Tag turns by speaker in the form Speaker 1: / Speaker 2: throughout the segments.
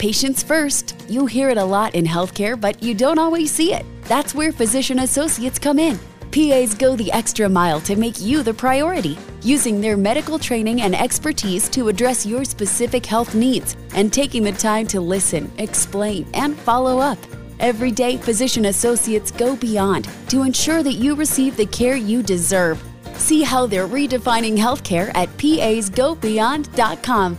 Speaker 1: Patients first. You hear it a lot in healthcare, but you don't always see it. That's where physician associates come in. PAs go the extra mile to make you the priority, using their medical training and expertise to address your specific health needs and taking the time to listen, explain, and follow up. Every day, physician associates go beyond to ensure that you receive the care you deserve. See how they're redefining healthcare at pasgobeyond.com.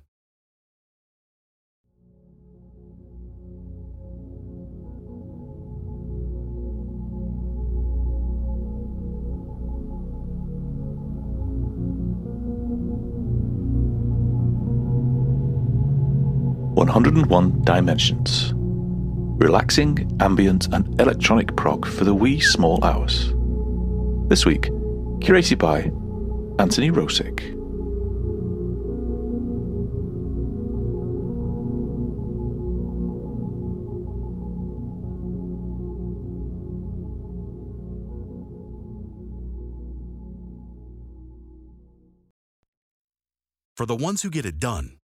Speaker 2: One hundred and one dimensions. Relaxing, ambient, and electronic prog for the wee small hours. This week, curated by Anthony Rosick.
Speaker 3: For the ones who get it done,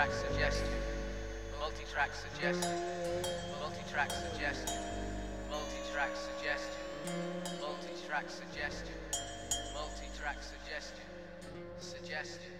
Speaker 4: Multi-track suggested. Multi-track suggestion. Multi-track suggestion. Multi-track suggestion. Multi-track suggestion. Multi-track suggestion. Suggested.